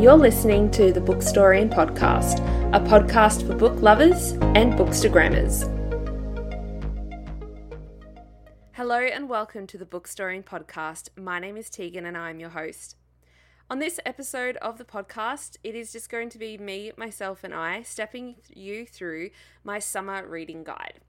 You're listening to the Bookstorian Podcast, a podcast for book lovers and bookstagrammers. Hello and welcome to the Bookstorian Podcast. My name is Teagan and I'm your host. On this episode of the podcast, it is just going to be me, myself, and I stepping you through my summer reading guide.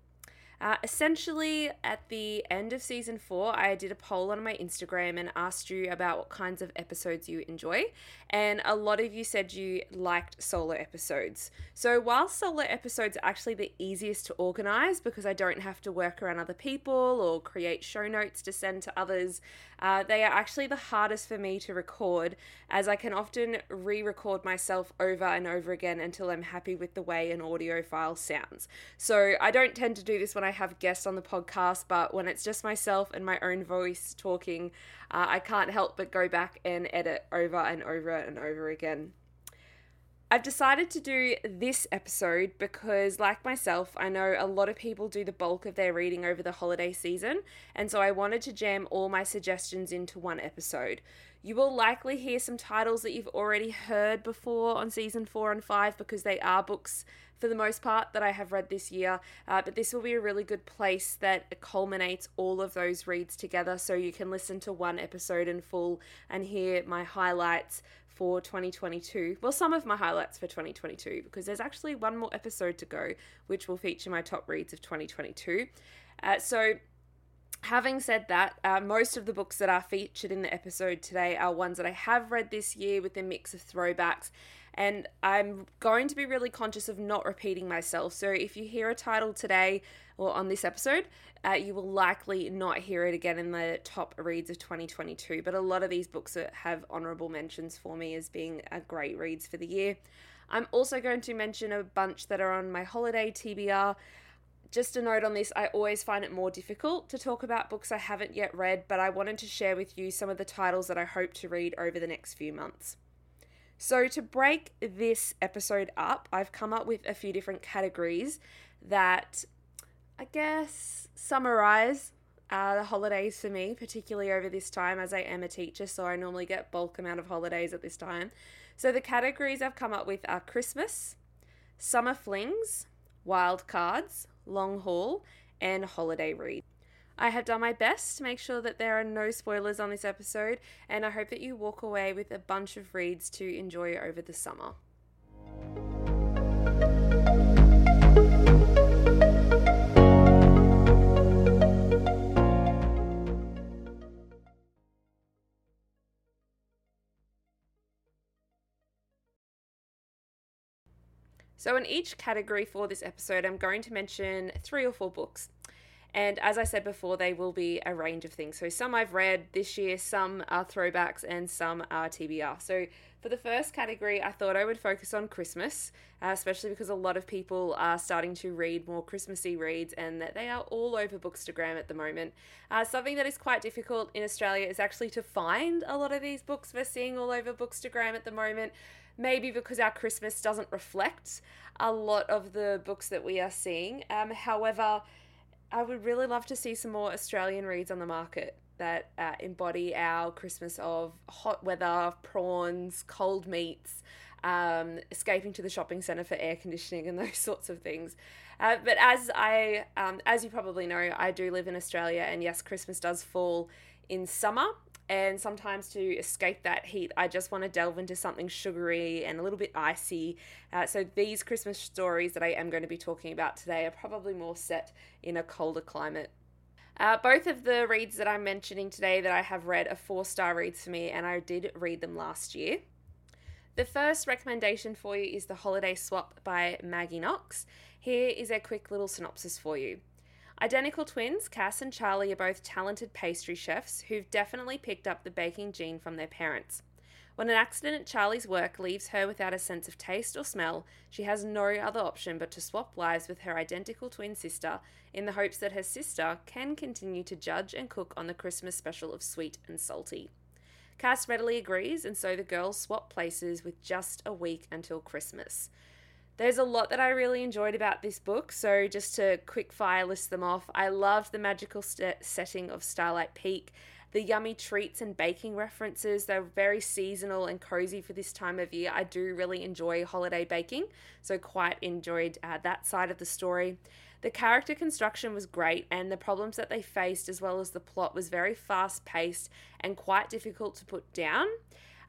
Uh, essentially, at the end of season four, I did a poll on my Instagram and asked you about what kinds of episodes you enjoy. And a lot of you said you liked solo episodes. So, while solo episodes are actually the easiest to organize because I don't have to work around other people or create show notes to send to others, uh, they are actually the hardest for me to record as I can often re record myself over and over again until I'm happy with the way an audio file sounds. So, I don't tend to do this when I have guests on the podcast, but when it's just myself and my own voice talking, uh, I can't help but go back and edit over and over and over again. I've decided to do this episode because, like myself, I know a lot of people do the bulk of their reading over the holiday season, and so I wanted to jam all my suggestions into one episode. You will likely hear some titles that you've already heard before on season four and five because they are books for the most part that I have read this year, uh, but this will be a really good place that culminates all of those reads together so you can listen to one episode in full and hear my highlights for 2022. Well, some of my highlights for 2022, because there's actually one more episode to go, which will feature my top reads of 2022. Uh, so, having said that, uh, most of the books that are featured in the episode today are ones that I have read this year with a mix of throwbacks. And I'm going to be really conscious of not repeating myself. So if you hear a title today or on this episode, uh, you will likely not hear it again in the top reads of 2022. But a lot of these books have honorable mentions for me as being uh, great reads for the year. I'm also going to mention a bunch that are on my holiday TBR. Just a note on this, I always find it more difficult to talk about books I haven't yet read, but I wanted to share with you some of the titles that I hope to read over the next few months. So, to break this episode up, I've come up with a few different categories that I guess summarize uh, the holidays for me, particularly over this time as I am a teacher, so I normally get bulk amount of holidays at this time. So, the categories I've come up with are Christmas, summer flings, wild cards, long haul, and holiday read. I have done my best to make sure that there are no spoilers on this episode, and I hope that you walk away with a bunch of reads to enjoy over the summer. So, in each category for this episode, I'm going to mention three or four books. And as I said before, they will be a range of things. So some I've read this year, some are throwbacks, and some are TBR. So for the first category, I thought I would focus on Christmas, uh, especially because a lot of people are starting to read more Christmassy reads and that they are all over Bookstagram at the moment. Uh, something that is quite difficult in Australia is actually to find a lot of these books we're seeing all over Bookstagram at the moment. Maybe because our Christmas doesn't reflect a lot of the books that we are seeing. Um, however, I would really love to see some more Australian reads on the market that uh, embody our Christmas of hot weather, prawns, cold meats, um, escaping to the shopping centre for air conditioning and those sorts of things. Uh, but as I, um, as you probably know, I do live in Australia, and yes, Christmas does fall in summer. And sometimes to escape that heat, I just want to delve into something sugary and a little bit icy. Uh, so these Christmas stories that I am going to be talking about today are probably more set in a colder climate. Uh, both of the reads that I'm mentioning today that I have read are four star reads for me, and I did read them last year. The first recommendation for you is The Holiday Swap by Maggie Knox. Here is a quick little synopsis for you. Identical twins, Cass and Charlie are both talented pastry chefs who've definitely picked up the baking gene from their parents. When an accident at Charlie's work leaves her without a sense of taste or smell, she has no other option but to swap lives with her identical twin sister in the hopes that her sister can continue to judge and cook on the Christmas special of sweet and salty. Cass readily agrees, and so the girls swap places with just a week until Christmas. There's a lot that I really enjoyed about this book, so just to quick fire list them off. I loved the magical st- setting of Starlight Peak. The yummy treats and baking references, they're very seasonal and cozy for this time of year. I do really enjoy holiday baking, so quite enjoyed uh, that side of the story. The character construction was great, and the problems that they faced, as well as the plot, was very fast paced and quite difficult to put down.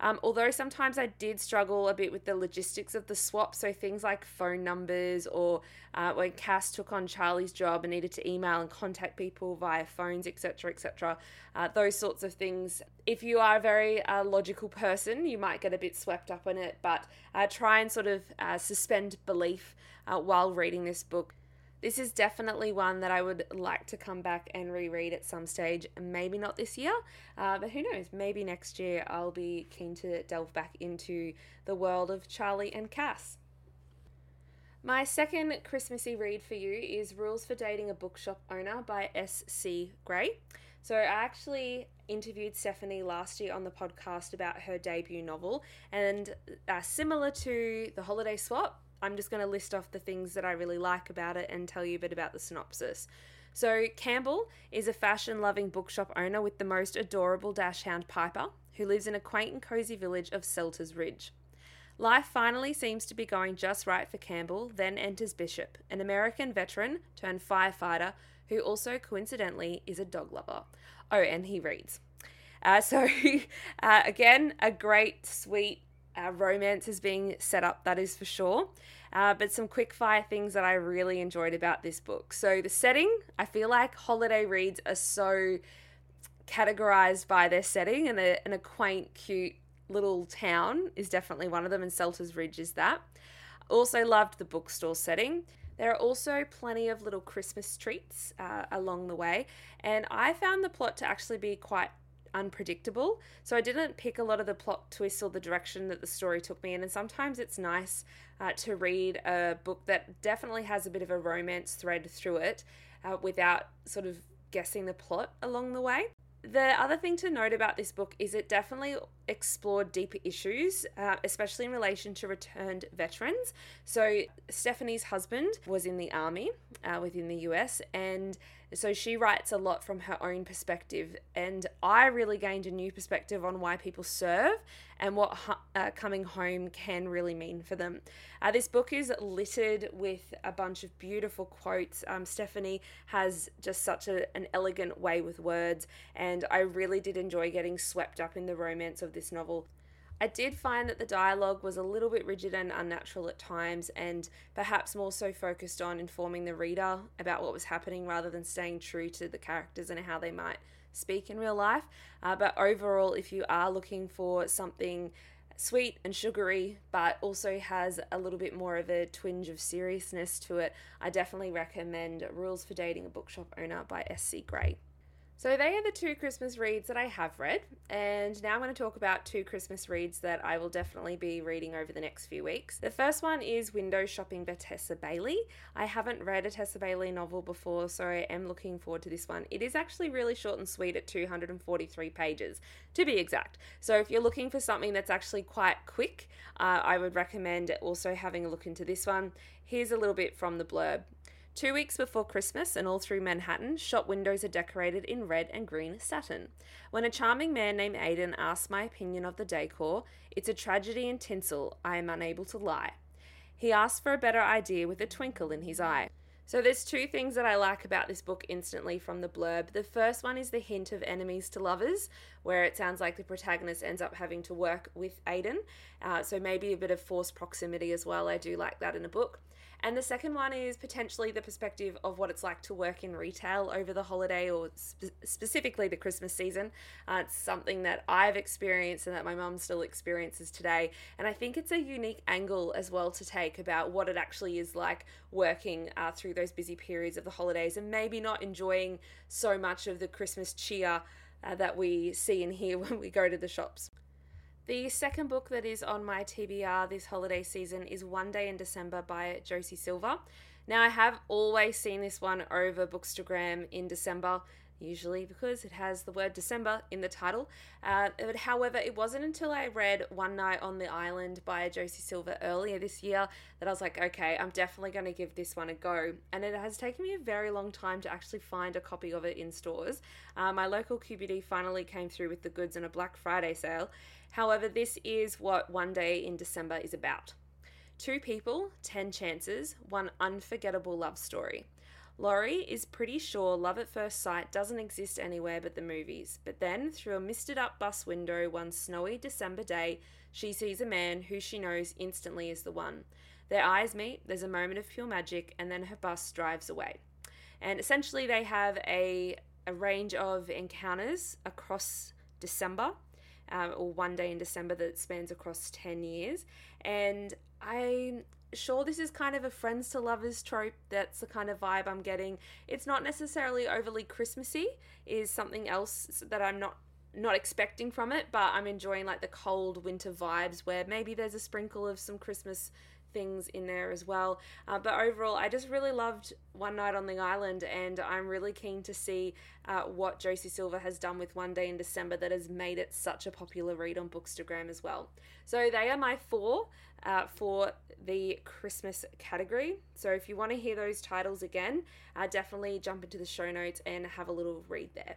Um, although sometimes I did struggle a bit with the logistics of the swap, so things like phone numbers or uh, when Cass took on Charlie's job and needed to email and contact people via phones, etc., etc., uh, those sorts of things. If you are a very uh, logical person, you might get a bit swept up in it, but uh, try and sort of uh, suspend belief uh, while reading this book this is definitely one that I would like to come back and reread at some stage. Maybe not this year, uh, but who knows? Maybe next year I'll be keen to delve back into the world of Charlie and Cass. My second Christmassy read for you is Rules for Dating a Bookshop Owner by S.C. Gray. So, I actually interviewed Stephanie last year on the podcast about her debut novel, and uh, similar to The Holiday Swap, I'm just going to list off the things that I really like about it and tell you a bit about the synopsis. So, Campbell is a fashion loving bookshop owner with the most adorable dachshund Piper, who lives in a quaint and cozy village of Selters Ridge. Life finally seems to be going just right for Campbell, then enters Bishop, an American veteran turned firefighter who also coincidentally is a dog lover. Oh, and he reads. Uh, so, uh, again, a great, sweet, uh, romance is being set up, that is for sure. Uh, but some quick fire things that I really enjoyed about this book. So, the setting, I feel like holiday reads are so categorized by their setting, and a, and a quaint, cute little town is definitely one of them, and Selters Ridge is that. Also, loved the bookstore setting. There are also plenty of little Christmas treats uh, along the way, and I found the plot to actually be quite unpredictable. So I didn't pick a lot of the plot twists or the direction that the story took me in. And sometimes it's nice uh, to read a book that definitely has a bit of a romance thread through it uh, without sort of guessing the plot along the way. The other thing to note about this book is it definitely explored deeper issues, uh, especially in relation to returned veterans. So, Stephanie's husband was in the army uh, within the US, and so she writes a lot from her own perspective, and I really gained a new perspective on why people serve and what uh, coming home can really mean for them. Uh, this book is littered with a bunch of beautiful quotes. Um, Stephanie has just such a, an elegant way with words, and I really did enjoy getting swept up in the romance of this novel. I did find that the dialogue was a little bit rigid and unnatural at times, and perhaps more so focused on informing the reader about what was happening rather than staying true to the characters and how they might speak in real life. Uh, but overall, if you are looking for something sweet and sugary, but also has a little bit more of a twinge of seriousness to it, I definitely recommend Rules for Dating a Bookshop Owner by S.C. Gray. So they are the two Christmas reads that I have read, and now I'm going to talk about two Christmas reads that I will definitely be reading over the next few weeks. The first one is Window Shopping by Tessa Bailey. I haven't read a Tessa Bailey novel before, so I am looking forward to this one. It is actually really short and sweet at 243 pages, to be exact. So if you're looking for something that's actually quite quick, uh, I would recommend also having a look into this one. Here's a little bit from the blurb. Two weeks before Christmas, and all through Manhattan, shop windows are decorated in red and green satin. When a charming man named Aidan asks my opinion of the decor, it's a tragedy in tinsel, I am unable to lie. He asks for a better idea with a twinkle in his eye. So there's two things that I like about this book instantly from the blurb. The first one is the hint of enemies to lovers, where it sounds like the protagonist ends up having to work with Aidan. Uh, so maybe a bit of forced proximity as well. I do like that in a book. And the second one is potentially the perspective of what it's like to work in retail over the holiday or spe- specifically the Christmas season. Uh, it's something that I've experienced and that my mum still experiences today. And I think it's a unique angle as well to take about what it actually is like working uh, through those busy periods of the holidays and maybe not enjoying so much of the Christmas cheer. Uh, that we see and hear when we go to the shops. The second book that is on my TBR this holiday season is One Day in December by Josie Silver. Now, I have always seen this one over Bookstagram in December. usually because it has the word December in the title. Uh, however, it wasn't until I read One Night on the Island by Josie Silver earlier this year that I was like, okay, I'm definitely going to give this one a go. And it has taken me a very long time to actually find a copy of it in stores. Uh, my local QBD finally came through with the goods on a Black Friday sale. However, this is what One Day in December is about. Two people, 10 chances, one unforgettable love story. Laurie is pretty sure love at first sight doesn't exist anywhere but the movies, but then, through a misted up bus window one snowy December day, she sees a man who she knows instantly is the one. Their eyes meet, there's a moment of pure magic, and then her bus drives away. And essentially, they have a, a range of encounters across December, um, or one day in December that spans across 10 years. And I'm sure this is kind of a friends to lovers trope. That's the kind of vibe I'm getting. It's not necessarily overly Christmassy, is something else that I'm not not expecting from it, but I'm enjoying like the cold winter vibes where maybe there's a sprinkle of some Christmas things in there as well. Uh, but overall, I just really loved One Night on the Island, and I'm really keen to see uh, what Josie Silver has done with One Day in December that has made it such a popular read on Bookstagram as well. So they are my four uh, for the Christmas category. So if you want to hear those titles again, uh, definitely jump into the show notes and have a little read there.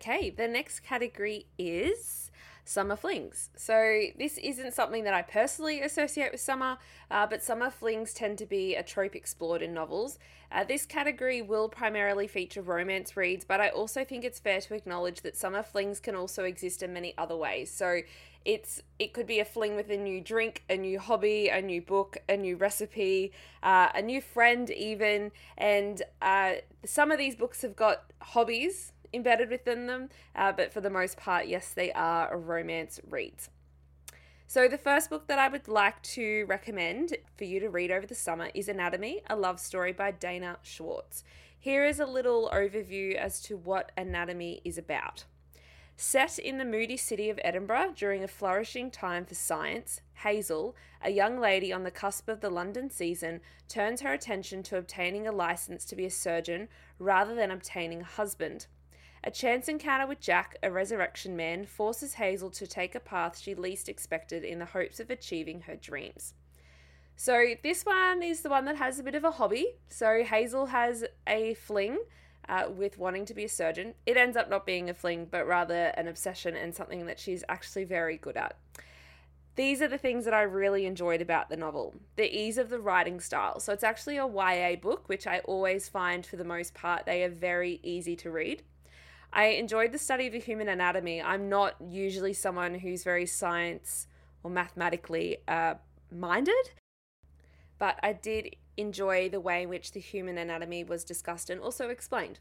Okay, the next category is summer flings. So, this isn't something that I personally associate with summer, uh, but summer flings tend to be a trope explored in novels. Uh, this category will primarily feature romance reads, but I also think it's fair to acknowledge that summer flings can also exist in many other ways. So, it's it could be a fling with a new drink, a new hobby, a new book, a new recipe, uh, a new friend, even. And uh, some of these books have got hobbies embedded within them, uh, but for the most part, yes, they are romance reads. So, the first book that I would like to recommend for you to read over the summer is Anatomy, a love story by Dana Schwartz. Here is a little overview as to what Anatomy is about. Set in the moody city of Edinburgh during a flourishing time for science, Hazel, a young lady on the cusp of the London season, turns her attention to obtaining a license to be a surgeon rather than obtaining a husband. A chance encounter with Jack, a resurrection man, forces Hazel to take a path she least expected in the hopes of achieving her dreams. So, this one is the one that has a bit of a hobby. So, Hazel has a fling uh, with wanting to be a surgeon. It ends up not being a fling, but rather an obsession and something that she's actually very good at. These are the things that I really enjoyed about the novel the ease of the writing style. So, it's actually a YA book, which I always find for the most part they are very easy to read. I enjoyed the study of the human anatomy. I'm not usually someone who's very science or mathematically uh, minded, but I did enjoy the way in which the human anatomy was discussed and also explained.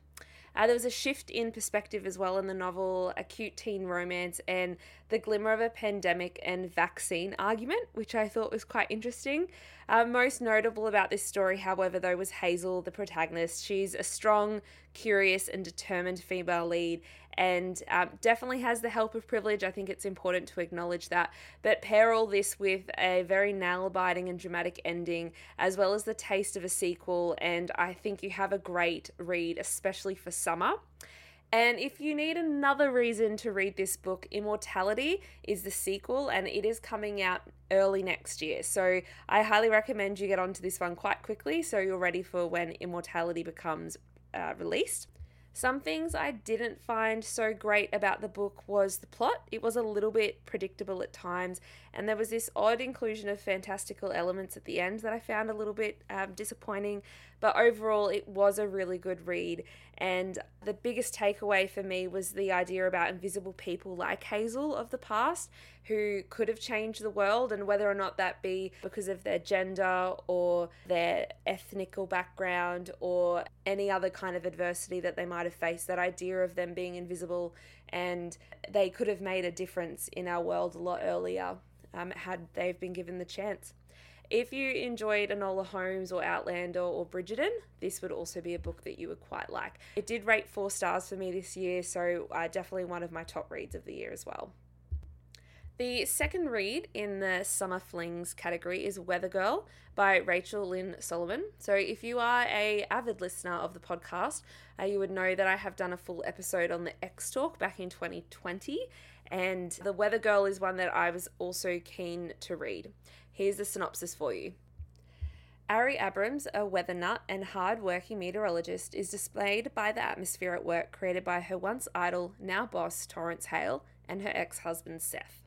Uh, there was a shift in perspective as well in the novel, acute teen romance, and the glimmer of a pandemic and vaccine argument, which I thought was quite interesting. Uh, most notable about this story, however, though, was Hazel, the protagonist. She's a strong, curious, and determined female lead, and um, definitely has the help of privilege. I think it's important to acknowledge that. But pair all this with a very nail biting and dramatic ending, as well as the taste of a sequel, and I think you have a great read, especially for summer. And if you need another reason to read this book, Immortality is the sequel and it is coming out early next year. So I highly recommend you get onto this one quite quickly so you're ready for when Immortality becomes uh, released. Some things I didn't find so great about the book was the plot. It was a little bit predictable at times, and there was this odd inclusion of fantastical elements at the end that I found a little bit um, disappointing. But overall, it was a really good read, and the biggest takeaway for me was the idea about invisible people like Hazel of the past who could have changed the world, and whether or not that be because of their gender or their ethnical background or any other kind of adversity that they might have faced. That idea of them being invisible and they could have made a difference in our world a lot earlier um, had they've been given the chance. If you enjoyed Enola Holmes or Outlander or Bridgerton, this would also be a book that you would quite like. It did rate four stars for me this year, so uh, definitely one of my top reads of the year as well. The second read in the Summer Flings category is Weather Girl by Rachel Lynn Solomon. So, if you are a avid listener of the podcast, uh, you would know that I have done a full episode on the Ex Talk back in 2020, and the Weather Girl is one that I was also keen to read. Here's the synopsis for you. Ari Abrams, a weather nut and hard working meteorologist, is displayed by the atmosphere at work created by her once idol, now boss, Torrance Hale, and her ex husband, Seth.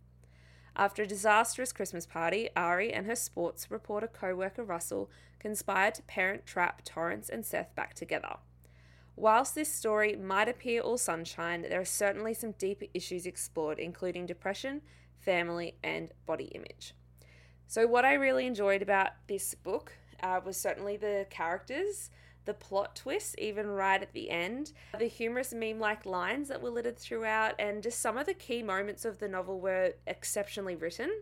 After a disastrous Christmas party, Ari and her sports reporter co worker Russell conspire to parent trap Torrance and Seth back together. Whilst this story might appear all sunshine, there are certainly some deeper issues explored, including depression, family, and body image. So, what I really enjoyed about this book uh, was certainly the characters, the plot twists, even right at the end, the humorous meme like lines that were littered throughout, and just some of the key moments of the novel were exceptionally written.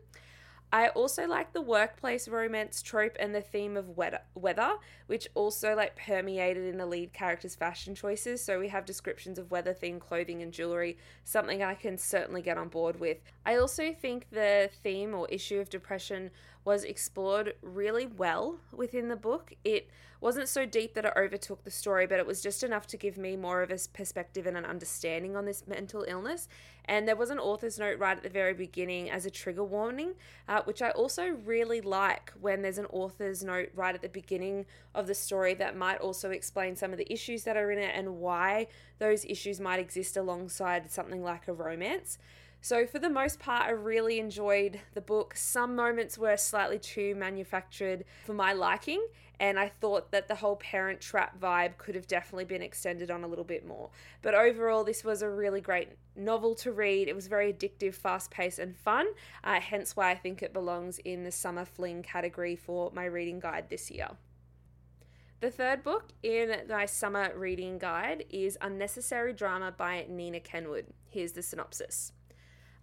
I also like the workplace romance trope and the theme of weather, which also like permeated in the lead character's fashion choices. So we have descriptions of weather themed clothing and jewelry, something I can certainly get on board with. I also think the theme or issue of depression was explored really well within the book. It wasn't so deep that it overtook the story, but it was just enough to give me more of a perspective and an understanding on this mental illness. And there was an author's note right at the very beginning as a trigger warning, uh, which I also really like when there's an author's note right at the beginning of the story that might also explain some of the issues that are in it and why those issues might exist alongside something like a romance. So, for the most part, I really enjoyed the book. Some moments were slightly too manufactured for my liking, and I thought that the whole parent trap vibe could have definitely been extended on a little bit more. But overall, this was a really great novel to read. It was very addictive, fast paced, and fun, uh, hence why I think it belongs in the summer fling category for my reading guide this year. The third book in my summer reading guide is Unnecessary Drama by Nina Kenwood. Here's the synopsis.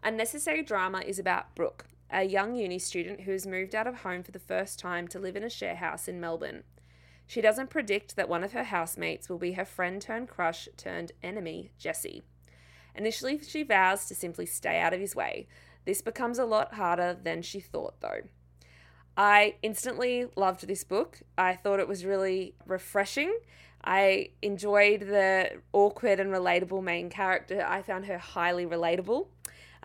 Unnecessary Drama is about Brooke, a young uni student who has moved out of home for the first time to live in a share house in Melbourne. She doesn't predict that one of her housemates will be her friend turned crush turned enemy, Jesse. Initially, she vows to simply stay out of his way. This becomes a lot harder than she thought, though. I instantly loved this book. I thought it was really refreshing. I enjoyed the awkward and relatable main character. I found her highly relatable.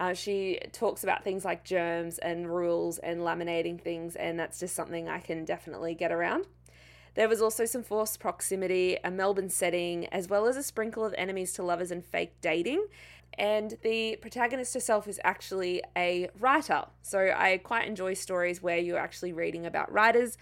Uh, she talks about things like germs and rules and laminating things, and that's just something I can definitely get around. There was also some forced proximity, a Melbourne setting, as well as a sprinkle of enemies to lovers and fake dating. And the protagonist herself is actually a writer. So I quite enjoy stories where you're actually reading about writers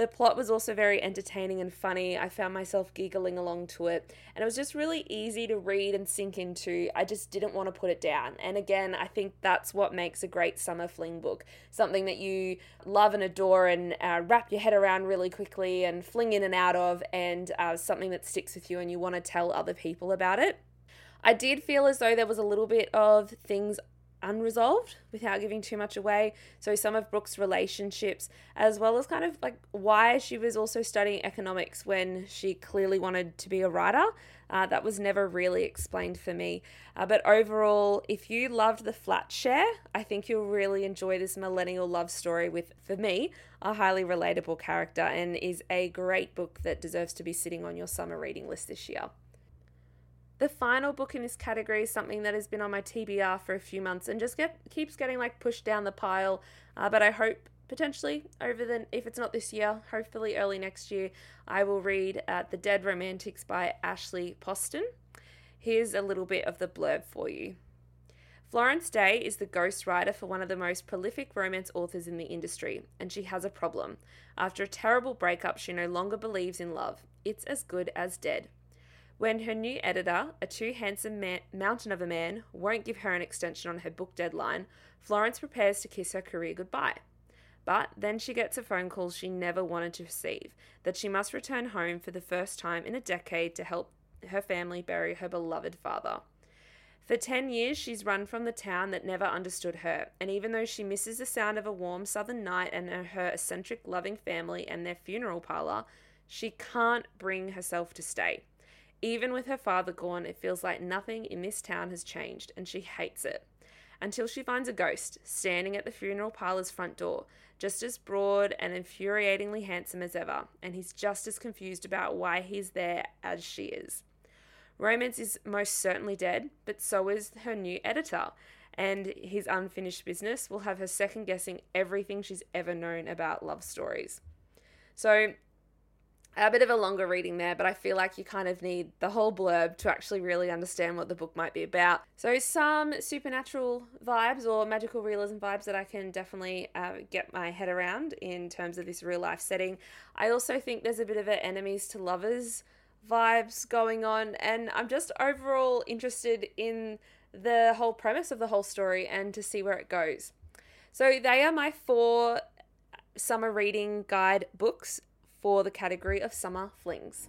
the plot was also very entertaining and funny. I found myself giggling along to it, and it was just really easy to read and sink into. I just didn't want to put it down. And again, I think that's what makes a great summer fling book something that you love and adore and uh, wrap your head around really quickly and fling in and out of, and uh, something that sticks with you and you want to tell other people about it. I did feel as though there was a little bit of things unresolved without giving too much away. So, some of Brooke's relationships, as well as kind of like why she was also studying economics when she clearly wanted to be a writer. Uh, that was never really explained for me. Uh, but overall, if you loved the Flatshare, I think you'll really enjoy this millennial love story with, for me, a highly relatable character and is a great book that deserves to be sitting on your summer reading list this year. The final book in this category is something that has been on my TBR for a few months and just get keeps getting like pushed down the pile. Uh, but I hope potentially over the if it's not this year, hopefully early next year, I will read uh, The Dead Romantics by Ashley Poston. Here's a little bit of the blurb for you. Florence Day is the ghostwriter for one of the most prolific romance authors in the industry, and she has a problem. After a terrible breakup, she no longer believes in love. It's as good as dead. When her new editor, a too handsome man, mountain of a man, won't give her an extension on her book deadline, Florence prepares to kiss her career goodbye. But then she gets a phone call she never wanted to receive that she must return home for the first time in a decade to help her family bury her beloved father. For 10 years, she's run from the town that never understood her, and even though she misses the sound of a warm southern night and her eccentric, loving family and their funeral parlor, she can't bring herself to stay. Even with her father gone, it feels like nothing in this town has changed, and she hates it. until she finds a ghost standing at the funeral parlor's front door, just as broad and infuriatingly handsome as ever, and he's just as confused about why he's there as she is. Romance is most certainly dead, but so is her new editor, and his unfinished business will have her second guessing everything she's ever known about love stories. So, a bit of a longer reading there, but I feel like you kind of need the whole blurb to actually really understand what the book might be about. So, some supernatural vibes or magical realism vibes that I can definitely uh, get my head around in terms of this real life setting. I also think there's a bit of an enemies to lovers vibes going on, and I'm just overall interested in the whole premise of the whole story and to see where it goes. So, they are my four summer reading guide books for the category of summer flings.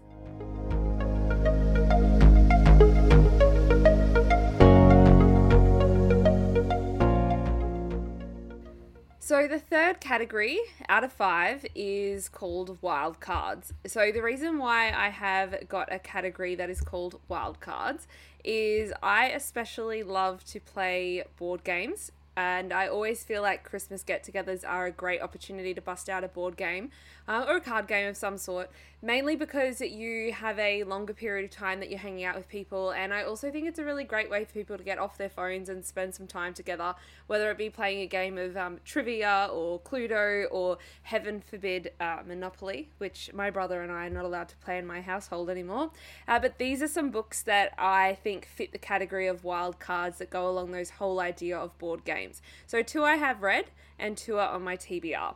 So, the third category out of five is called wild cards. So, the reason why I have got a category that is called wild cards is I especially love to play board games and I always feel like Christmas get togethers are a great opportunity to bust out a board game uh, or a card game of some sort, mainly because you have a longer period of time that you're hanging out with people. And I also think it's a really great way for people to get off their phones and spend some time together, whether it be playing a game of um, trivia or Cluedo or, heaven forbid, uh, Monopoly, which my brother and I are not allowed to play in my household anymore. Uh, but these are some books that I think fit the category of wild cards that go along those whole idea of board games. So, two I have read and two are on my TBR.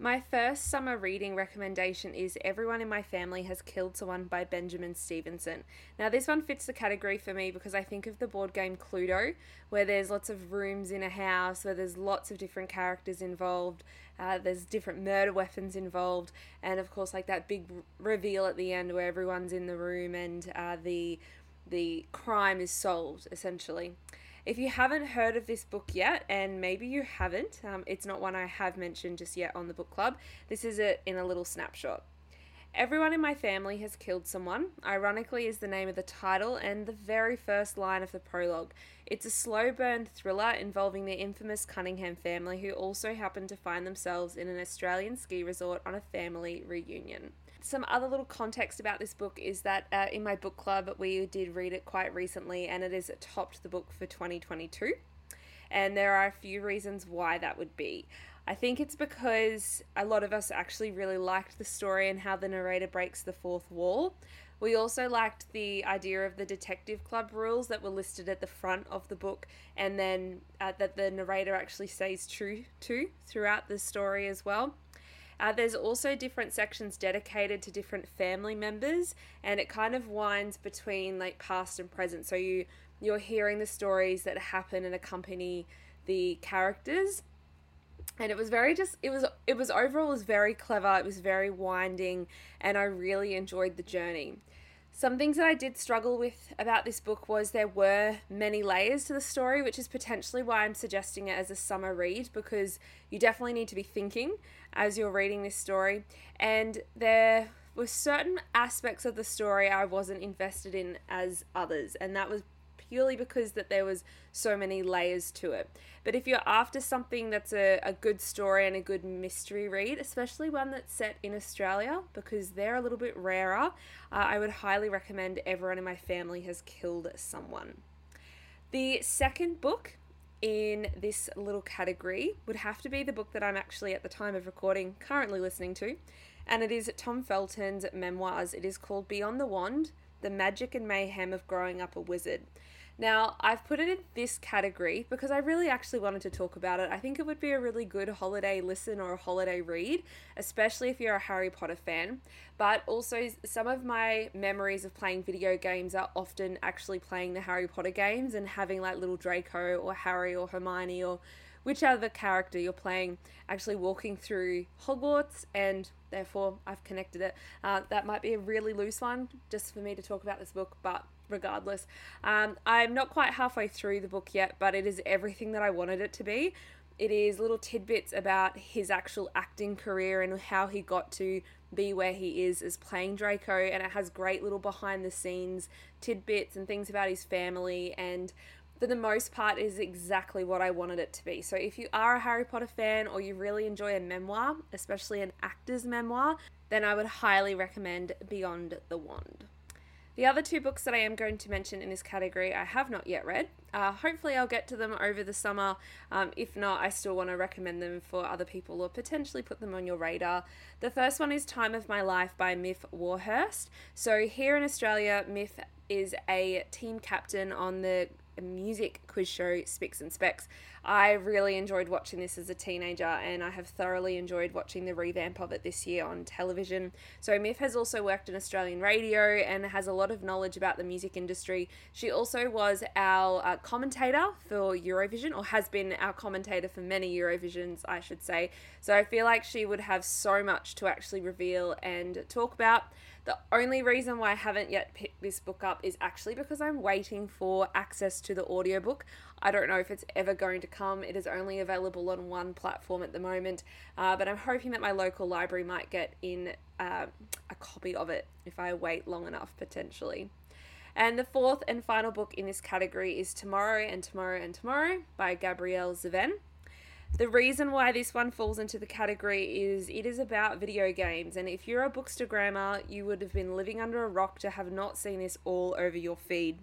My first summer reading recommendation is Everyone in My Family Has Killed Someone by Benjamin Stevenson. Now, this one fits the category for me because I think of the board game Cluedo, where there's lots of rooms in a house, where there's lots of different characters involved, uh, there's different murder weapons involved, and of course, like that big reveal at the end where everyone's in the room and uh, the the crime is solved essentially. If you haven't heard of this book yet, and maybe you haven't, um, it's not one I have mentioned just yet on the book club, this is it in a little snapshot. Everyone in my family has killed someone, ironically, is the name of the title and the very first line of the prologue. It's a slow burn thriller involving the infamous Cunningham family, who also happen to find themselves in an Australian ski resort on a family reunion. Some other little context about this book is that uh, in my book club, we did read it quite recently and it has topped the book for 2022. And there are a few reasons why that would be. I think it's because a lot of us actually really liked the story and how the narrator breaks the fourth wall. We also liked the idea of the detective club rules that were listed at the front of the book and then uh, that the narrator actually stays true to throughout the story as well. Uh, there's also different sections dedicated to different family members, and it kind of winds between like past and present. So you you're hearing the stories that happen and accompany the characters. And it was very just it was it was overall was very clever. It was very winding, and I really enjoyed the journey. Some things that I did struggle with about this book was there were many layers to the story, which is potentially why I'm suggesting it as a summer read because you definitely need to be thinking as you're reading this story. And there were certain aspects of the story I wasn't invested in as others, and that was purely because that there was so many layers to it. But if you're after something that's a, a good story and a good mystery read, especially one that's set in Australia, because they're a little bit rarer, uh, I would highly recommend Everyone in My Family Has Killed Someone. The second book in this little category would have to be the book that I'm actually at the time of recording currently listening to, and it is Tom Felton's memoirs. It is called Beyond the Wand The Magic and Mayhem of Growing Up a Wizard. Now, I've put it in this category because I really actually wanted to talk about it. I think it would be a really good holiday listen or a holiday read, especially if you're a Harry Potter fan. But also, some of my memories of playing video games are often actually playing the Harry Potter games and having like little Draco or Harry or Hermione or whichever character you're playing actually walking through Hogwarts, and therefore I've connected it. Uh, that might be a really loose one just for me to talk about this book, but regardless. Um, I'm not quite halfway through the book yet, but it is everything that I wanted it to be. It is little tidbits about his actual acting career and how he got to be where he is as playing Draco, and it has great little behind the scenes tidbits and things about his family and for the most part, is exactly what I wanted it to be. So, if you are a Harry Potter fan or you really enjoy a memoir, especially an actor's memoir, then I would highly recommend Beyond the Wand. The other two books that I am going to mention in this category I have not yet read. Uh, hopefully, I'll get to them over the summer. Um, if not, I still want to recommend them for other people or potentially put them on your radar. The first one is Time of My Life by Myf Warhurst. So, here in Australia, Myf is a team captain on the music quiz show Spicks and Specs. I really enjoyed watching this as a teenager and I have thoroughly enjoyed watching the revamp of it this year on television. So, Myf has also worked in Australian radio and has a lot of knowledge about the music industry. She also was our uh, commentator for Eurovision, or has been our commentator for many Eurovisions, I should say. So, I feel like she would have so much to actually reveal and talk about. The only reason why I haven't yet picked this book up is actually because I'm waiting for access to the audiobook. I don't know if it's ever going to come. It is only available on one platform at the moment, uh, but I'm hoping that my local library might get in uh, a copy of it if I wait long enough, potentially. And the fourth and final book in this category is Tomorrow and Tomorrow and Tomorrow by Gabrielle Zevin. The reason why this one falls into the category is it is about video games, and if you're a bookstagrammer, you would have been living under a rock to have not seen this all over your feed.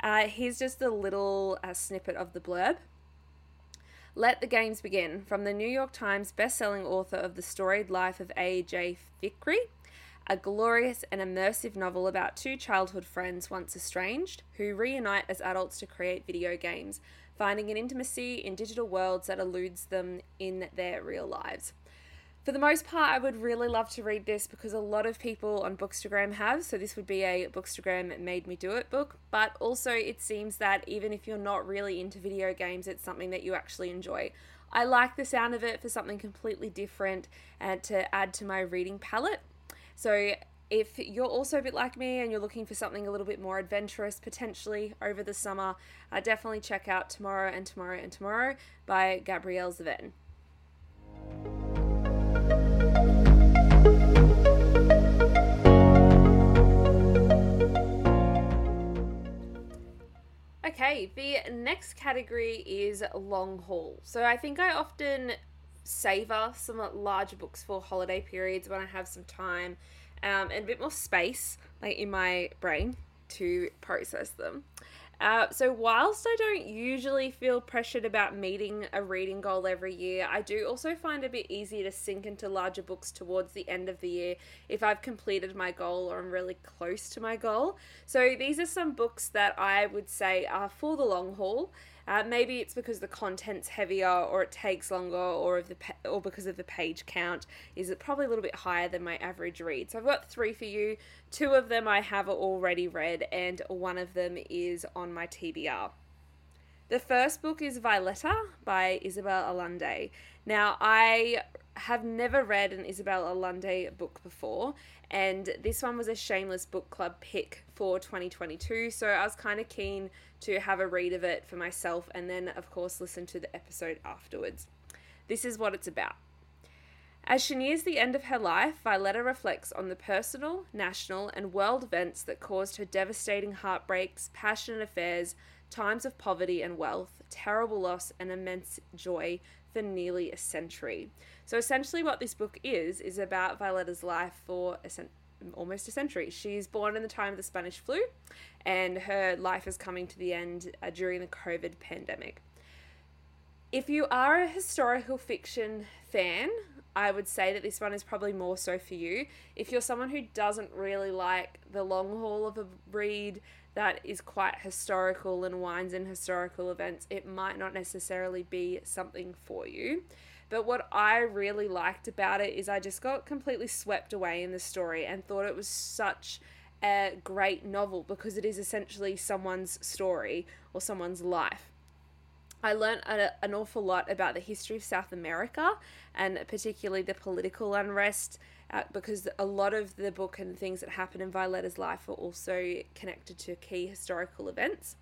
Uh, here's just a little uh, snippet of the blurb. Let the Games Begin from the New York Times best-selling author of The Storied Life of A.J. Fikry, a glorious and immersive novel about two childhood friends once estranged who reunite as adults to create video games finding an intimacy in digital worlds that eludes them in their real lives. For the most part, I would really love to read this because a lot of people on Bookstagram have, so this would be a Bookstagram made me do it book. But also, it seems that even if you're not really into video games, it's something that you actually enjoy. I like the sound of it for something completely different and to add to my reading palette. So, if you're also a bit like me and you're looking for something a little bit more adventurous potentially over the summer, uh, definitely check out Tomorrow and Tomorrow and Tomorrow by Gabrielle Zevin. Okay, the next category is long haul. So I think I often savor some larger books for holiday periods when I have some time um, and a bit more space like in my brain to process them. Uh, so, whilst I don't usually feel pressured about meeting a reading goal every year, I do also find it a bit easier to sink into larger books towards the end of the year if I've completed my goal or I'm really close to my goal. So, these are some books that I would say are for the long haul. Uh, maybe it's because the content's heavier, or it takes longer, or of the or because of the page count is it probably a little bit higher than my average read. So I've got three for you. Two of them I have already read, and one of them is on my TBR. The first book is Violeta by Isabel Allende. Now, I have never read an Isabel Allende book before, and this one was a shameless book club pick for 2022, so I was kind of keen to have a read of it for myself and then, of course, listen to the episode afterwards. This is what it's about. As she nears the end of her life, Violeta reflects on the personal, national, and world events that caused her devastating heartbreaks, passionate affairs, times of poverty and wealth, terrible loss, and immense joy for nearly a century. So, essentially, what this book is, is about Violeta's life for a cent- almost a century. She's born in the time of the Spanish flu, and her life is coming to the end uh, during the COVID pandemic. If you are a historical fiction fan, I would say that this one is probably more so for you. If you're someone who doesn't really like the long haul of a read that is quite historical and winds in historical events, it might not necessarily be something for you. But what I really liked about it is I just got completely swept away in the story and thought it was such a great novel because it is essentially someone's story or someone's life. I learned a, an awful lot about the history of South America and particularly the political unrest uh, because a lot of the book and things that happen in Violeta's life are also connected to key historical events.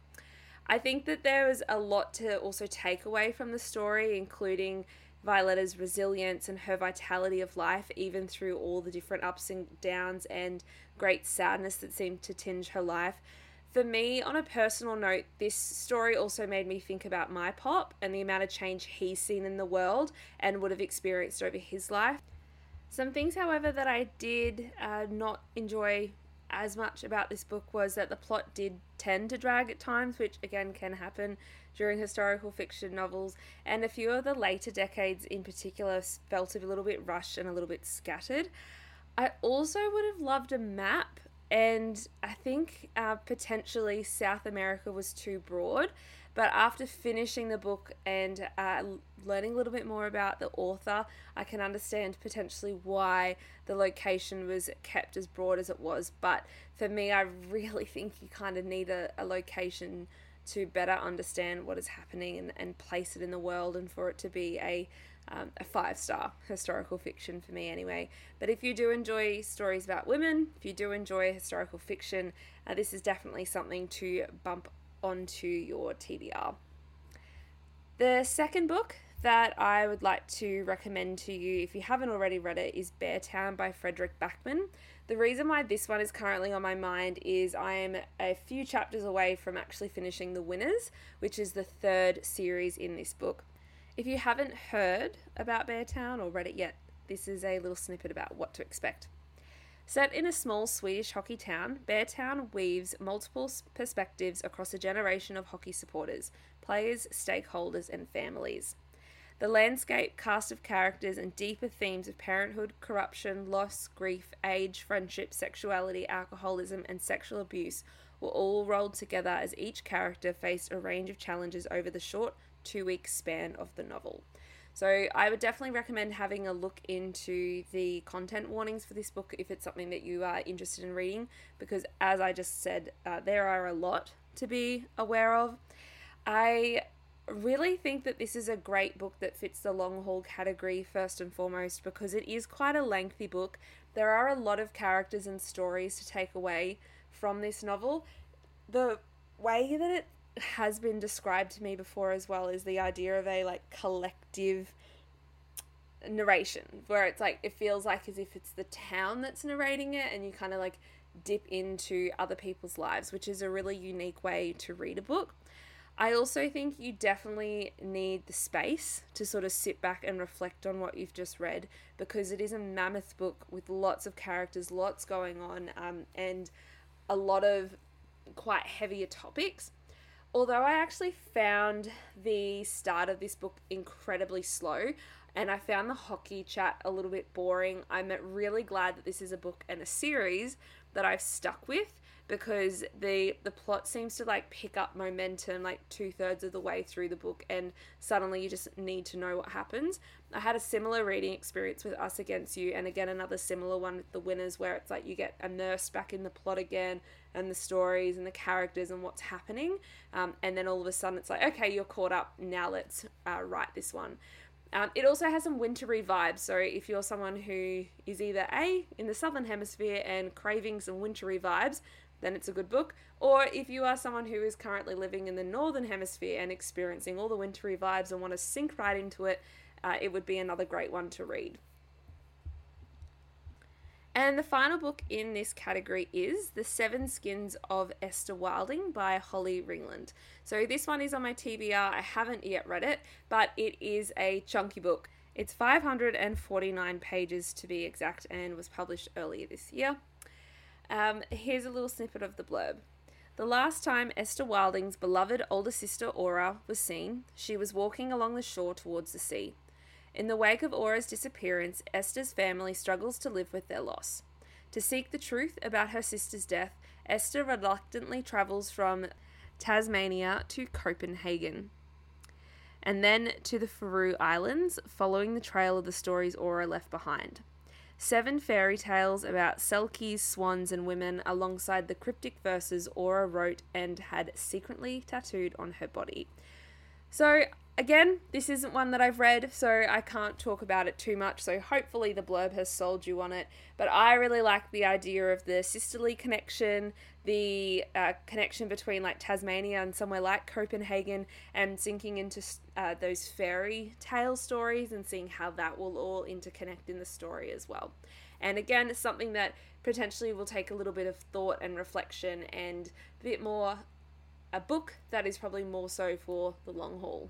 I think that there was a lot to also take away from the story, including Violeta's resilience and her vitality of life, even through all the different ups and downs and great sadness that seemed to tinge her life. For me, on a personal note, this story also made me think about my pop and the amount of change he's seen in the world and would have experienced over his life. Some things, however, that I did uh, not enjoy as much about this book was that the plot did tend to drag at times, which again can happen during historical fiction novels, and a few of the later decades in particular felt a little bit rushed and a little bit scattered. I also would have loved a map, and I think uh, potentially South America was too broad. But after finishing the book and uh, learning a little bit more about the author, I can understand potentially why the location was kept as broad as it was. But for me, I really think you kind of need a, a location to better understand what is happening and, and place it in the world and for it to be a um, a five star historical fiction for me anyway. But if you do enjoy stories about women, if you do enjoy historical fiction, uh, this is definitely something to bump onto your TBR. The second book that I would like to recommend to you, if you haven't already read it, is Beartown by Fredrik Backman. The reason why this one is currently on my mind is I am a few chapters away from actually finishing The Winners, which is the third series in this book. If you haven't heard about Beartown or read it yet, this is a little snippet about what to expect. Set in a small Swedish hockey town, Beartown weaves multiple perspectives across a generation of hockey supporters, players, stakeholders, and families. The landscape, cast of characters, and deeper themes of parenthood, corruption, loss, grief, age, friendship, sexuality, alcoholism, and sexual abuse were all rolled together as each character faced a range of challenges over the short two week span of the novel. So I would definitely recommend having a look into the content warnings for this book if it's something that you are interested in reading, because as I just said, uh, there are a lot to be aware of. I really think that this is a great book that fits the long haul category first and foremost because it is quite a lengthy book. There are a lot of characters and stories to take away from this novel. The way that it has been described to me before as well is the idea of a like collective narration where it's like it feels like as if it's the town that's narrating it and you kind of like dip into other people's lives, which is a really unique way to read a book. I also think you definitely need the space to sort of sit back and reflect on what you've just read because it is a mammoth book with lots of characters, lots going on, um, and a lot of quite heavier topics. Although I actually found the start of this book incredibly slow and I found the hockey chat a little bit boring, I'm really glad that this is a book and a series that I've stuck with because the the plot seems to like pick up momentum like two thirds of the way through the book and suddenly you just need to know what happens. I had a similar reading experience with us against you and again another similar one with the winners where it's like you get immersed back in the plot again and the stories and the characters and what's happening. Um, and then all of a sudden it's like okay you're caught up. Now let's uh, write this one. Um, it also has some wintry vibes. So if you're someone who is either A, in the southern hemisphere and craving some wintry vibes, then it's a good book. Or if you are someone who is currently living in the northern hemisphere and experiencing all the wintry vibes and want to sink right into it, uh, it would be another great one to read. And the final book in this category is The Seven Skins of Esther Wilding by Holly Ringland. So this one is on my TBR. I haven't yet read it, but it is a chunky book. It's 549 pages to be exact and was published earlier this year. Um, here's a little snippet of the blurb. The last time Esther Wilding's beloved older sister Aura was seen, she was walking along the shore towards the sea. In the wake of Aura's disappearance, Esther's family struggles to live with their loss. To seek the truth about her sister's death, Esther reluctantly travels from Tasmania to Copenhagen and then to the Faroe Islands, following the trail of the stories Aura left behind. Seven fairy tales about selkies, swans, and women, alongside the cryptic verses Aura wrote and had secretly tattooed on her body. So, Again, this isn't one that I've read, so I can't talk about it too much. So hopefully the blurb has sold you on it. But I really like the idea of the sisterly connection, the uh, connection between like Tasmania and somewhere like Copenhagen, and sinking into uh, those fairy tale stories and seeing how that will all interconnect in the story as well. And again, it's something that potentially will take a little bit of thought and reflection and a bit more a book that is probably more so for the long haul.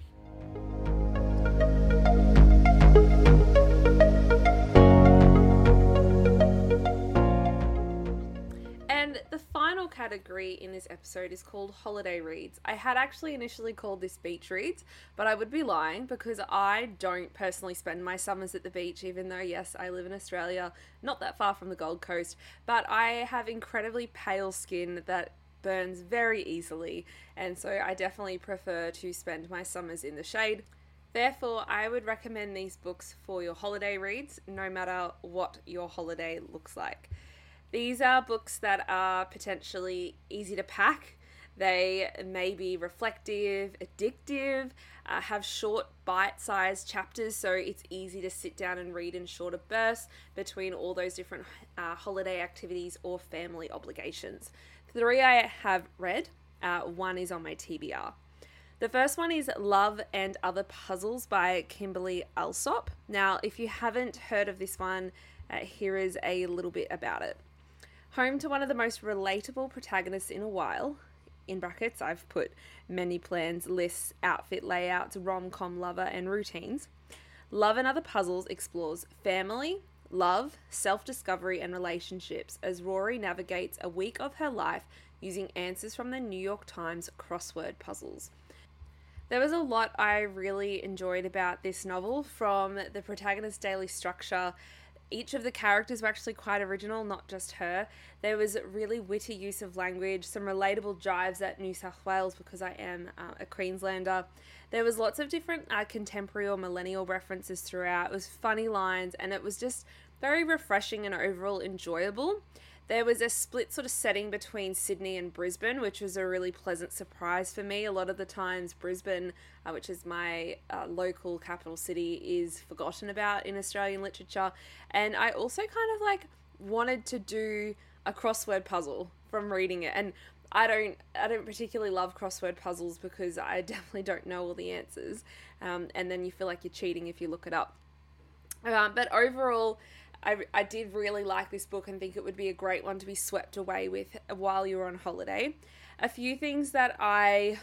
And the final category in this episode is called holiday reads. I had actually initially called this beach reads, but I would be lying because I don't personally spend my summers at the beach, even though, yes, I live in Australia, not that far from the Gold Coast, but I have incredibly pale skin that burns very easily, and so I definitely prefer to spend my summers in the shade. Therefore, I would recommend these books for your holiday reads, no matter what your holiday looks like. These are books that are potentially easy to pack. They may be reflective, addictive, uh, have short, bite sized chapters, so it's easy to sit down and read in shorter bursts between all those different uh, holiday activities or family obligations. Three I have read, uh, one is on my TBR. The first one is Love and Other Puzzles by Kimberly Allsopp. Now, if you haven't heard of this one, uh, here is a little bit about it. Home to one of the most relatable protagonists in a while, in brackets, I've put many plans, lists, outfit layouts, rom com lover, and routines. Love and Other Puzzles explores family, love, self discovery, and relationships as Rory navigates a week of her life using answers from the New York Times crossword puzzles. There was a lot I really enjoyed about this novel from the protagonist's daily structure. Each of the characters were actually quite original, not just her. There was really witty use of language, some relatable jives at New South Wales because I am uh, a Queenslander. There was lots of different uh, contemporary or millennial references throughout. It was funny lines and it was just very refreshing and overall enjoyable. There was a split sort of setting between Sydney and Brisbane, which was a really pleasant surprise for me. A lot of the times, Brisbane, uh, which is my uh, local capital city, is forgotten about in Australian literature. And I also kind of like wanted to do a crossword puzzle from reading it. And I don't I don't particularly love crossword puzzles because I definitely don't know all the answers, um, and then you feel like you're cheating if you look it up. Um, but overall, I, I did really like this book and think it would be a great one to be swept away with while you're on holiday. A few things that I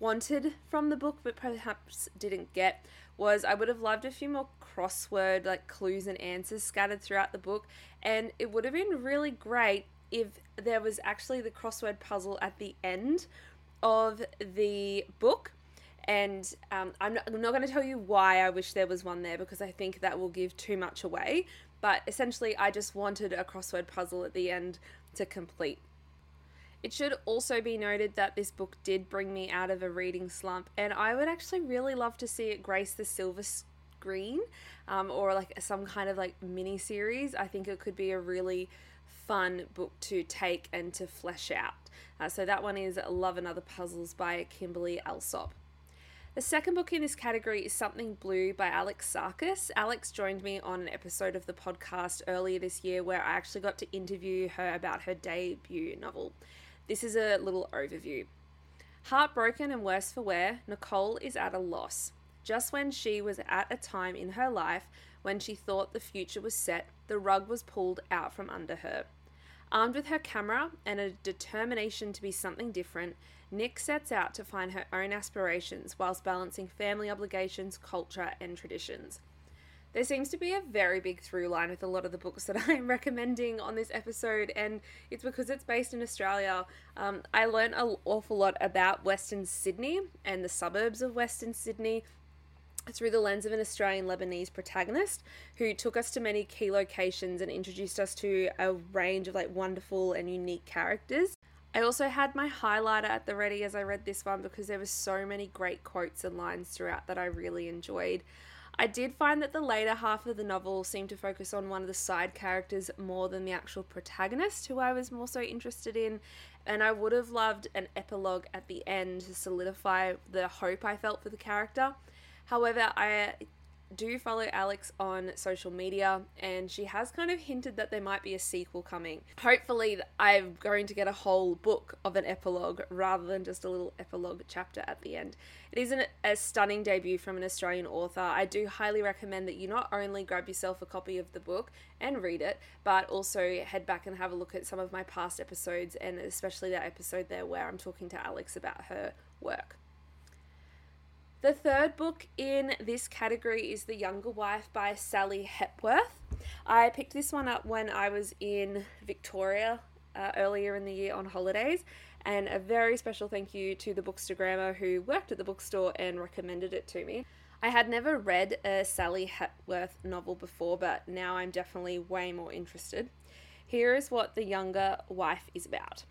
wanted from the book but perhaps didn't get was I would have loved a few more crossword like clues and answers scattered throughout the book and it would have been really great if there was actually the crossword puzzle at the end of the book and um, I'm not, I'm not going to tell you why I wish there was one there because I think that will give too much away. But essentially, I just wanted a crossword puzzle at the end to complete. It should also be noted that this book did bring me out of a reading slump, and I would actually really love to see it grace the silver screen um, or like some kind of like mini series. I think it could be a really fun book to take and to flesh out. Uh, so that one is Love and Other Puzzles by Kimberly Allsopp. The second book in this category is Something Blue by Alex Sarkis. Alex joined me on an episode of the podcast earlier this year where I actually got to interview her about her debut novel. This is a little overview. Heartbroken and worse for wear, Nicole is at a loss. Just when she was at a time in her life when she thought the future was set, the rug was pulled out from under her. Armed with her camera and a determination to be something different, Nick sets out to find her own aspirations whilst balancing family obligations, culture, and traditions. There seems to be a very big through line with a lot of the books that I'm recommending on this episode, and it's because it's based in Australia. Um, I learned an awful lot about Western Sydney and the suburbs of Western Sydney through the lens of an Australian Lebanese protagonist who took us to many key locations and introduced us to a range of like wonderful and unique characters. I also had my highlighter at the ready as I read this one because there were so many great quotes and lines throughout that I really enjoyed. I did find that the later half of the novel seemed to focus on one of the side characters more than the actual protagonist, who I was more so interested in, and I would have loved an epilogue at the end to solidify the hope I felt for the character. However, I do follow Alex on social media, and she has kind of hinted that there might be a sequel coming. Hopefully, I'm going to get a whole book of an epilogue rather than just a little epilogue chapter at the end. It is an, a stunning debut from an Australian author. I do highly recommend that you not only grab yourself a copy of the book and read it, but also head back and have a look at some of my past episodes, and especially that episode there where I'm talking to Alex about her work. The third book in this category is The Younger Wife by Sally Hepworth. I picked this one up when I was in Victoria uh, earlier in the year on holidays, and a very special thank you to the bookstagrammer who worked at the bookstore and recommended it to me. I had never read a Sally Hepworth novel before, but now I'm definitely way more interested. Here is what The Younger Wife is about.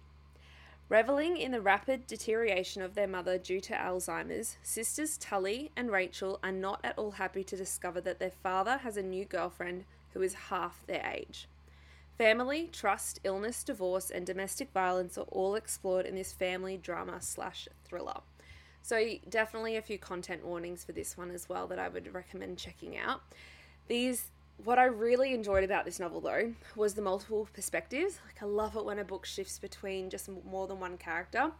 Reveling in the rapid deterioration of their mother due to Alzheimer's, sisters Tully and Rachel are not at all happy to discover that their father has a new girlfriend who is half their age. Family, trust, illness, divorce, and domestic violence are all explored in this family drama slash thriller. So, definitely a few content warnings for this one as well that I would recommend checking out. These what I really enjoyed about this novel, though, was the multiple perspectives. Like, I love it when a book shifts between just more than one character.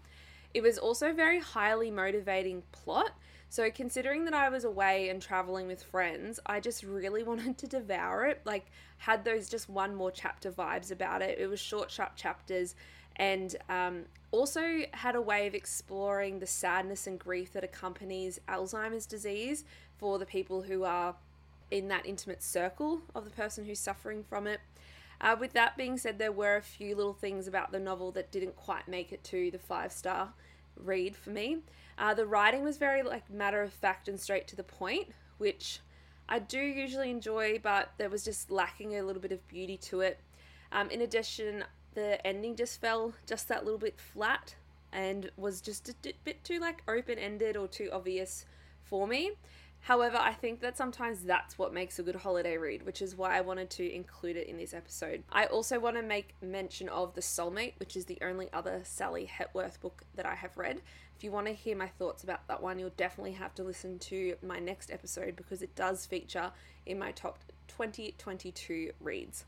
It was also a very highly motivating plot. So, considering that I was away and traveling with friends, I just really wanted to devour it. Like, had those just one more chapter vibes about it. It was short, sharp chapters, and um, also had a way of exploring the sadness and grief that accompanies Alzheimer's disease for the people who are in that intimate circle of the person who's suffering from it. Uh, with that being said, there were a few little things about the novel that didn't quite make it to the five star read for me. Uh, the writing was very like matter of fact and straight to the point, which I do usually enjoy, but there was just lacking a little bit of beauty to it. Um, in addition, the ending just fell just that little bit flat and was just a bit too like open ended or too obvious for me. However, I think that sometimes that's what makes a good holiday read, which is why I wanted to include it in this episode. I also want to make mention of The Soulmate, which is the only other Sally Hepworth book that I have read. If you want to hear my thoughts about that one, you'll definitely have to listen to my next episode because it does feature in my top 2022 reads.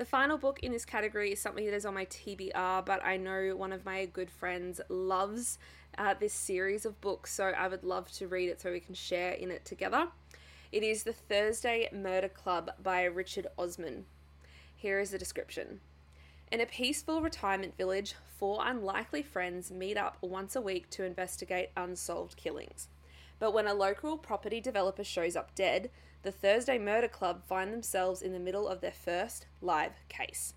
The final book in this category is something that is on my TBR, but I know one of my good friends loves uh, this series of books, so I would love to read it so we can share in it together. It is The Thursday Murder Club by Richard Osman. Here is the description. In a peaceful retirement village, four unlikely friends meet up once a week to investigate unsolved killings. But when a local property developer shows up dead, the Thursday Murder Club find themselves in the middle of their first live case.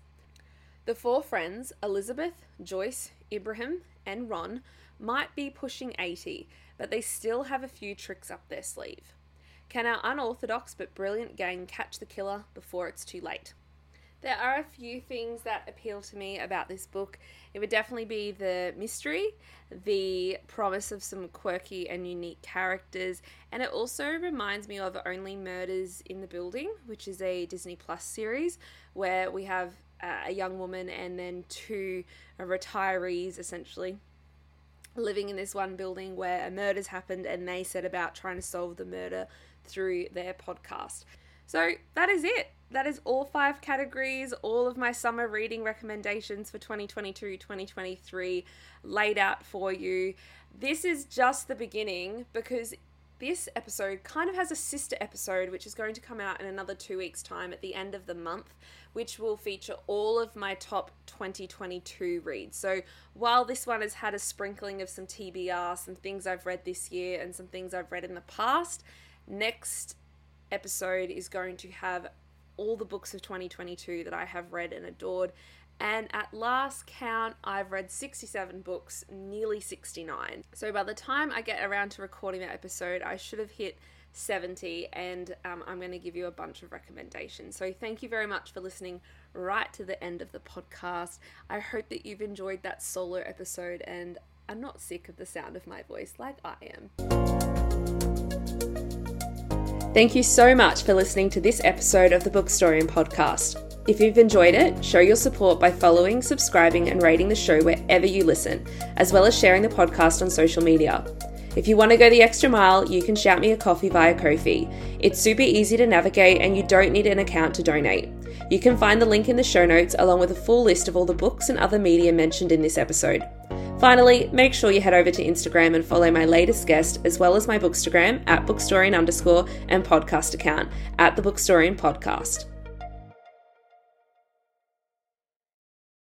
The four friends, Elizabeth, Joyce, Ibrahim, and Ron, might be pushing 80, but they still have a few tricks up their sleeve. Can our unorthodox but brilliant gang catch the killer before it's too late? There are a few things that appeal to me about this book. It would definitely be the mystery, the promise of some quirky and unique characters, and it also reminds me of Only Murders in the Building, which is a Disney Plus series where we have uh, a young woman and then two retirees essentially living in this one building where a murder's happened and they set about trying to solve the murder through their podcast. So that is it. That is all five categories, all of my summer reading recommendations for 2022 2023 laid out for you. This is just the beginning because this episode kind of has a sister episode which is going to come out in another two weeks' time at the end of the month, which will feature all of my top 2022 reads. So while this one has had a sprinkling of some TBR, some things I've read this year, and some things I've read in the past, next episode is going to have all the books of 2022 that I have read and adored. And at last count, I've read 67 books, nearly 69. So by the time I get around to recording that episode, I should have hit 70, and um, I'm going to give you a bunch of recommendations. So thank you very much for listening right to the end of the podcast. I hope that you've enjoyed that solo episode and are not sick of the sound of my voice like I am. Thank you so much for listening to this episode of the Bookstorian podcast. If you've enjoyed it, show your support by following, subscribing, and rating the show wherever you listen, as well as sharing the podcast on social media. If you want to go the extra mile, you can shout me a coffee via Ko-fi. It's super easy to navigate and you don't need an account to donate. You can find the link in the show notes along with a full list of all the books and other media mentioned in this episode. Finally, make sure you head over to Instagram and follow my latest guest, as well as my bookstagram at bookstorian underscore and podcast account at the Bookstorian Podcast.